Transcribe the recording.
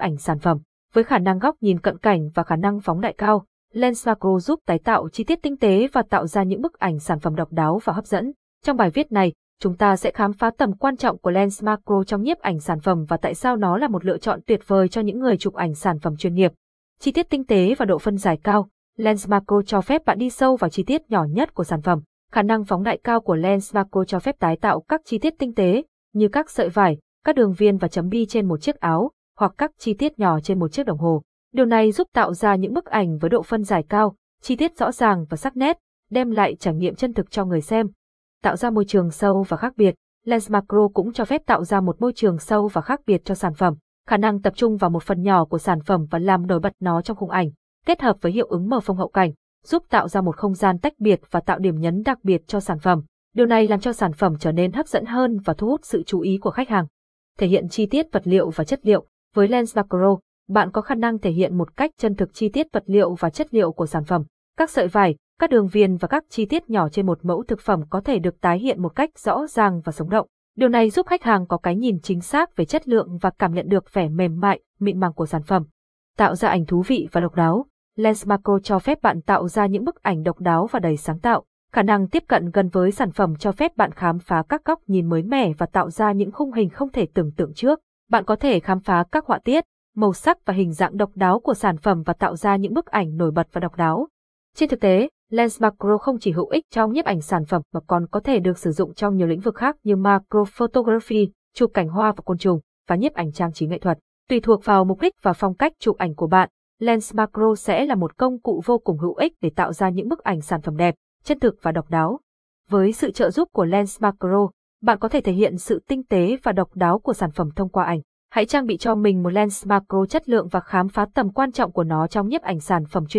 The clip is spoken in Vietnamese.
ảnh sản phẩm. Với khả năng góc nhìn cận cảnh và khả năng phóng đại cao, Lens Macro giúp tái tạo chi tiết tinh tế và tạo ra những bức ảnh sản phẩm độc đáo và hấp dẫn. Trong bài viết này, chúng ta sẽ khám phá tầm quan trọng của Lens Macro trong nhiếp ảnh sản phẩm và tại sao nó là một lựa chọn tuyệt vời cho những người chụp ảnh sản phẩm chuyên nghiệp. Chi tiết tinh tế và độ phân giải cao, Lens Macro cho phép bạn đi sâu vào chi tiết nhỏ nhất của sản phẩm. Khả năng phóng đại cao của Lens Macro cho phép tái tạo các chi tiết tinh tế, như các sợi vải, các đường viền và chấm bi trên một chiếc áo, hoặc các chi tiết nhỏ trên một chiếc đồng hồ. Điều này giúp tạo ra những bức ảnh với độ phân giải cao, chi tiết rõ ràng và sắc nét, đem lại trải nghiệm chân thực cho người xem. Tạo ra môi trường sâu và khác biệt, Lens Macro cũng cho phép tạo ra một môi trường sâu và khác biệt cho sản phẩm, khả năng tập trung vào một phần nhỏ của sản phẩm và làm nổi bật nó trong khung ảnh, kết hợp với hiệu ứng mờ phông hậu cảnh, giúp tạo ra một không gian tách biệt và tạo điểm nhấn đặc biệt cho sản phẩm. Điều này làm cho sản phẩm trở nên hấp dẫn hơn và thu hút sự chú ý của khách hàng. Thể hiện chi tiết vật liệu và chất liệu, với Lens Macro, bạn có khả năng thể hiện một cách chân thực chi tiết vật liệu và chất liệu của sản phẩm. Các sợi vải, các đường viền và các chi tiết nhỏ trên một mẫu thực phẩm có thể được tái hiện một cách rõ ràng và sống động. Điều này giúp khách hàng có cái nhìn chính xác về chất lượng và cảm nhận được vẻ mềm mại, mịn màng của sản phẩm. Tạo ra ảnh thú vị và độc đáo. Lens Macro cho phép bạn tạo ra những bức ảnh độc đáo và đầy sáng tạo. Khả năng tiếp cận gần với sản phẩm cho phép bạn khám phá các góc nhìn mới mẻ và tạo ra những khung hình không thể tưởng tượng trước. Bạn có thể khám phá các họa tiết, màu sắc và hình dạng độc đáo của sản phẩm và tạo ra những bức ảnh nổi bật và độc đáo. Trên thực tế, Lens Macro không chỉ hữu ích trong nhiếp ảnh sản phẩm mà còn có thể được sử dụng trong nhiều lĩnh vực khác như macro photography, chụp cảnh hoa và côn trùng, và nhiếp ảnh trang trí nghệ thuật. Tùy thuộc vào mục đích và phong cách chụp ảnh của bạn, Lens Macro sẽ là một công cụ vô cùng hữu ích để tạo ra những bức ảnh sản phẩm đẹp, chân thực và độc đáo. Với sự trợ giúp của Lens Macro, bạn có thể thể hiện sự tinh tế và độc đáo của sản phẩm thông qua ảnh. Hãy trang bị cho mình một lens macro chất lượng và khám phá tầm quan trọng của nó trong nhiếp ảnh sản phẩm chuyên